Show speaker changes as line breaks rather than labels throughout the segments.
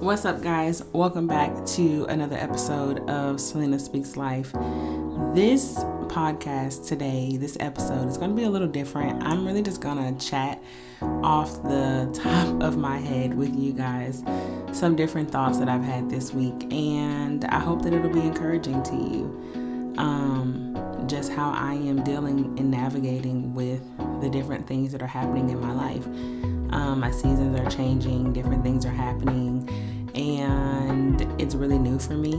What's up, guys? Welcome back to another episode of Selena Speaks Life. This podcast today, this episode, is going to be a little different. I'm really just going to chat off the top of my head with you guys some different thoughts that I've had this week, and I hope that it'll be encouraging to you. Um, just how I am dealing and navigating with the different things that are happening in my life. Um, my seasons are changing, different things are happening, and it's really new for me.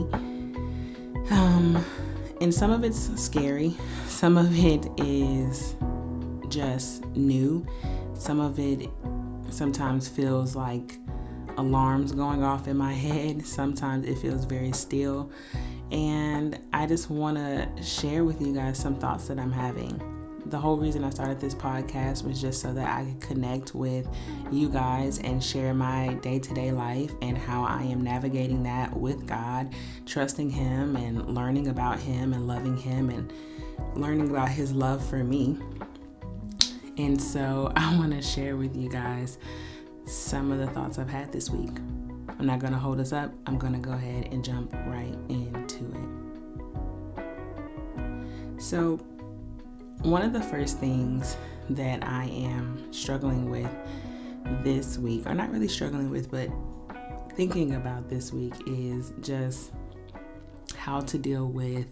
Um, and some of it's scary, some of it is just new, some of it sometimes feels like alarms going off in my head, sometimes it feels very still. And I just want to share with you guys some thoughts that I'm having the whole reason I started this podcast was just so that I could connect with you guys and share my day to day life and how I am navigating that with God, trusting Him and learning about Him and loving Him and learning about His love for me. And so I want to share with you guys some of the thoughts I've had this week. I'm not going to hold us up, I'm going to go ahead and jump right into it. So, one of the first things that I am struggling with this week, or not really struggling with, but thinking about this week, is just how to deal with,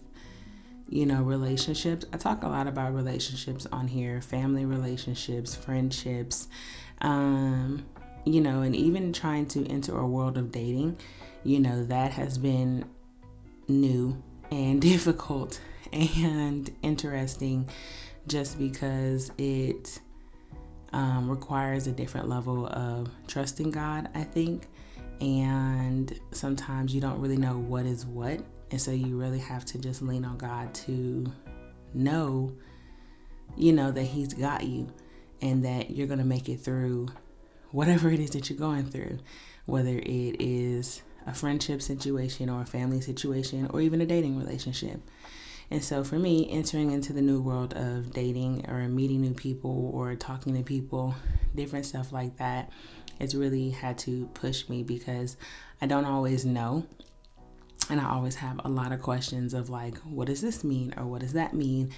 you know, relationships. I talk a lot about relationships on here family relationships, friendships, um, you know, and even trying to enter a world of dating, you know, that has been new and difficult and interesting just because it um, requires a different level of trusting God, I think. And sometimes you don't really know what is what. And so you really have to just lean on God to know, you know, that He's got you and that you're going to make it through whatever it is that you're going through, whether it is a friendship situation or a family situation or even a dating relationship. And so for me, entering into the new world of dating or meeting new people or talking to people, different stuff like that, it's really had to push me because I don't always know. And I always have a lot of questions of like, what does this mean? Or what does that mean?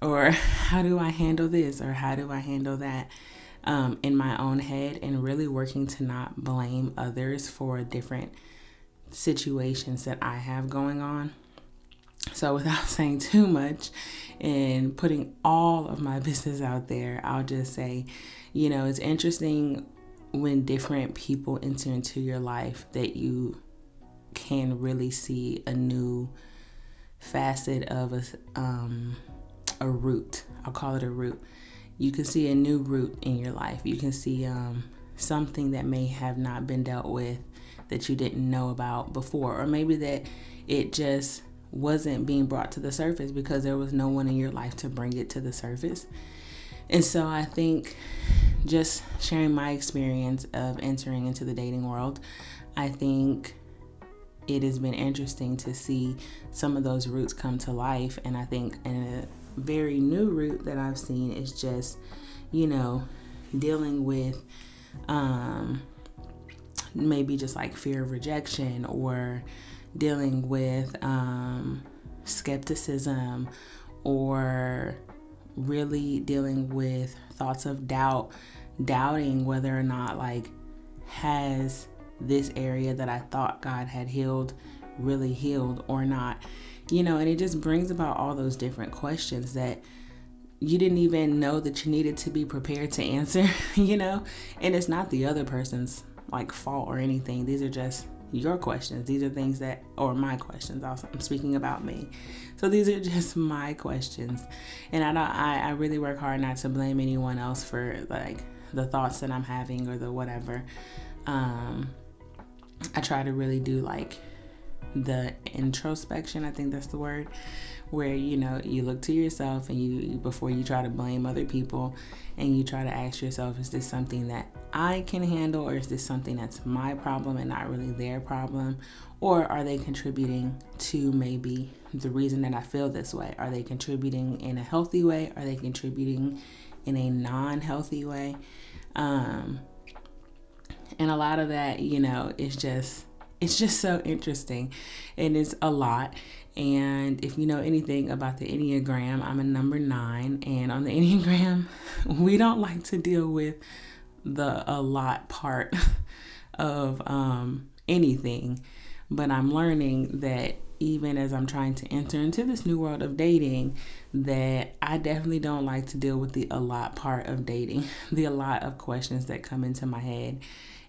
Or how do I handle this? Or how do I handle that? Um, in my own head and really working to not blame others for different situations that I have going on. So, without saying too much and putting all of my business out there, I'll just say, you know, it's interesting when different people enter into your life that you can really see a new facet of a um, a root. I'll call it a root. You can see a new root in your life. You can see um, something that may have not been dealt with that you didn't know about before, or maybe that it just wasn't being brought to the surface because there was no one in your life to bring it to the surface. And so I think just sharing my experience of entering into the dating world, I think it has been interesting to see some of those roots come to life. And I think a very new root that I've seen is just, you know, dealing with um, maybe just like fear of rejection or dealing with um, skepticism or really dealing with thoughts of doubt, doubting whether or not, like, has this area that I thought God had healed really healed or not. You know, and it just brings about all those different questions that you didn't even know that you needed to be prepared to answer, you know? And it's not the other person's like fault or anything. These are just your questions. These are things that, or my questions. Also, I'm speaking about me. So these are just my questions, and I don't. I, I really work hard not to blame anyone else for like the thoughts that I'm having or the whatever. Um, I try to really do like the introspection. I think that's the word where you know you look to yourself and you before you try to blame other people and you try to ask yourself is this something that I can handle or is this something that's my problem and not really their problem? Or are they contributing to maybe the reason that I feel this way? Are they contributing in a healthy way? Are they contributing in a non-healthy way? Um And a lot of that, you know, is just it's just so interesting. And it's a lot. And if you know anything about the Enneagram, I'm a number nine. And on the Enneagram, we don't like to deal with the a lot part of um, anything. But I'm learning that even as I'm trying to enter into this new world of dating, that I definitely don't like to deal with the a lot part of dating, the a lot of questions that come into my head.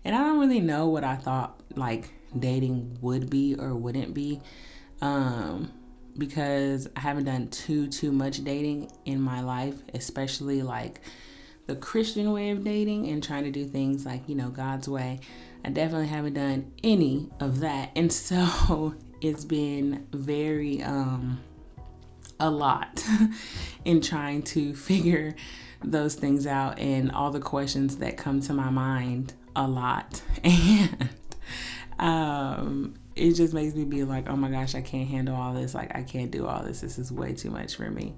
And I don't really know what I thought like dating would be or wouldn't be um, because I haven't done too too much dating in my life, especially like the Christian way of dating and trying to do things like you know God's way. I definitely haven't done any of that, and so it's been very um, a lot in trying to figure those things out and all the questions that come to my mind a lot and um it just makes me be like, oh my gosh, I can't handle all this. Like, I can't do all this. This is way too much for me.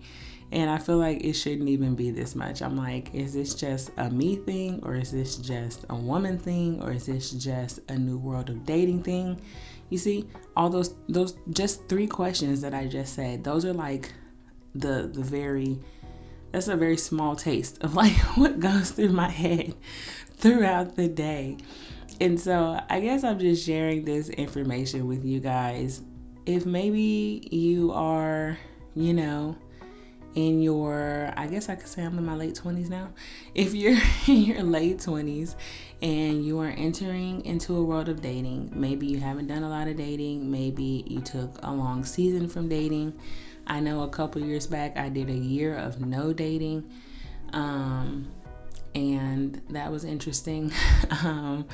And I feel like it shouldn't even be this much. I'm like, is this just a me thing, or is this just a woman thing, or is this just a new world of dating thing? You see, all those those just three questions that I just said, those are like the the very that's a very small taste of like what goes through my head throughout the day. And so I guess I'm just sharing this information with you guys. If maybe you are, you know, in your, I guess I could say I'm in my late 20s now. If you're in your late 20s and you are entering into a world of dating, maybe you haven't done a lot of dating, maybe you took a long season from dating. I know a couple years back I did a year of no dating. Um, and that was interesting. um,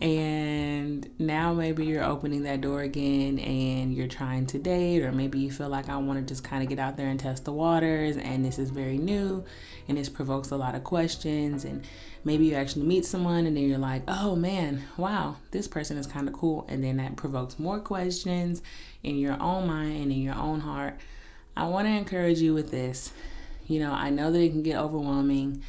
and now maybe you're opening that door again and you're trying to date or maybe you feel like i want to just kind of get out there and test the waters and this is very new and this provokes a lot of questions and maybe you actually meet someone and then you're like oh man wow this person is kind of cool and then that provokes more questions in your own mind and in your own heart. I want to encourage you with this. You know i know that it can get overwhelming.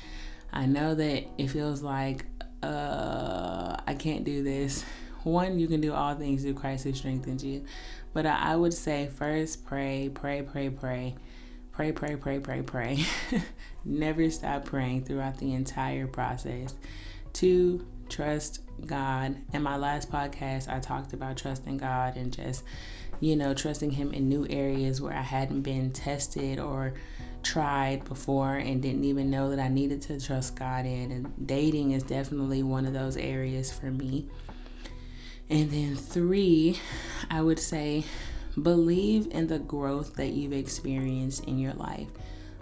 I know that it feels like uh, I can't do this. One, you can do all things through Christ who strengthens you. But I, would say first pray, pray, pray, pray. Pray, pray, pray, pray, pray. Never stop praying throughout the entire process. Two, trust God. In my last podcast, I talked about trusting God and just, you know, trusting Him in new areas where I hadn't been tested or tried before and didn't even know that I needed to trust God in. And dating is definitely one of those areas for me. And then, three, I would say believe in the growth that you've experienced in your life.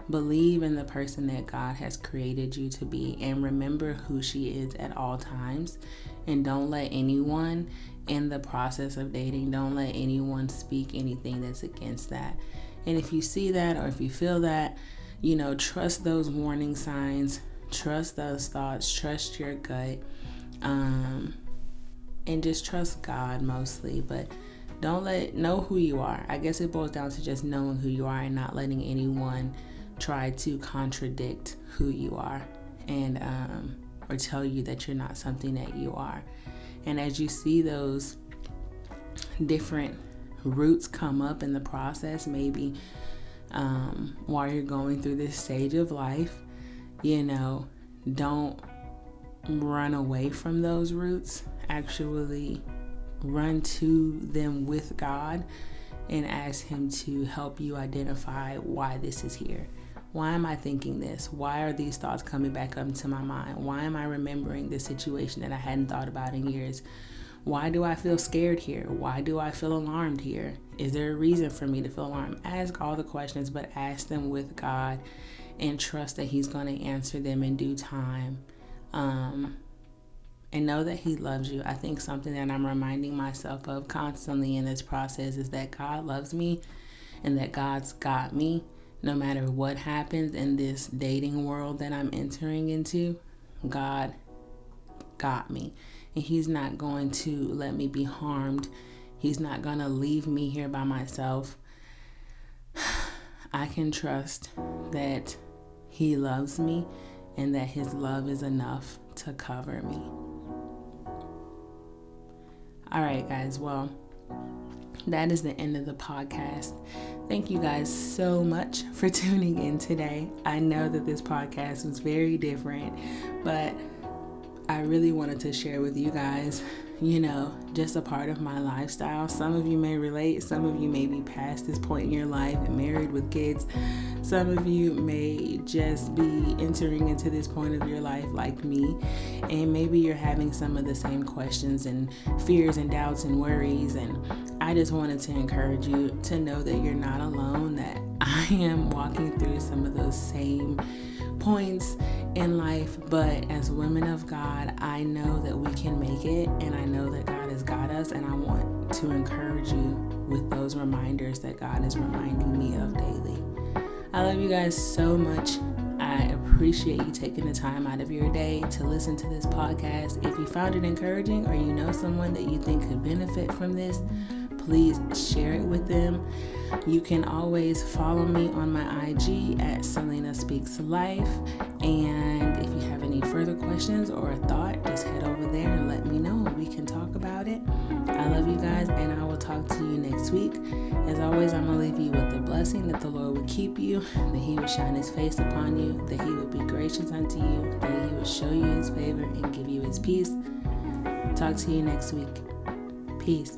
Believe in the person that God has created you to be and remember who she is at all times. And don't let anyone in the process of dating, don't let anyone speak anything that's against that. And if you see that or if you feel that, you know, trust those warning signs, trust those thoughts, trust your gut, um, and just trust God mostly. But don't let know who you are. I guess it boils down to just knowing who you are and not letting anyone try to contradict who you are and um, or tell you that you're not something that you are. And as you see those different roots come up in the process, maybe um, while you're going through this stage of life, you know, don't run away from those roots. Actually, run to them with God and ask Him to help you identify why this is here. Why am I thinking this? Why are these thoughts coming back up into my mind? Why am I remembering this situation that I hadn't thought about in years? Why do I feel scared here? Why do I feel alarmed here? Is there a reason for me to feel alarmed? Ask all the questions, but ask them with God and trust that He's going to answer them in due time. Um, and know that He loves you. I think something that I'm reminding myself of constantly in this process is that God loves me and that God's got me no matter what happens in this dating world that I'm entering into. God got me and He's not going to let me be harmed. He's not going to leave me here by myself. I can trust that He loves me and that His love is enough to cover me. All right, guys. Well, that is the end of the podcast. Thank you guys so much for tuning in today. I know that this podcast was very different, but I really wanted to share with you guys, you know, just a part of my lifestyle. Some of you may relate, some of you may be past this point in your life and married with kids. Some of you may just be entering into this point of your life like me, and maybe you're having some of the same questions and fears and doubts and worries. And I just wanted to encourage you to know that you're not alone, that I am walking through some of those same points in life, but as women of God, I know that we can make it, and I know that God has got us, and I want to encourage you with those reminders that God is reminding me of daily. I love you guys so much. I appreciate you taking the time out of your day to listen to this podcast. If you found it encouraging or you know someone that you think could benefit from this, please share it with them. You can always follow me on my IG at Selena Speaks Life. And if you have any further questions or a thought, just head over there and let me know. We can talk about it. I love you guys, and I will talk to you next week. As always, I'm going to leave you with the blessing that the Lord would keep you, that He would shine His face upon you, that He would be gracious unto you, that He would show you His favor and give you His peace. Talk to you next week. Peace.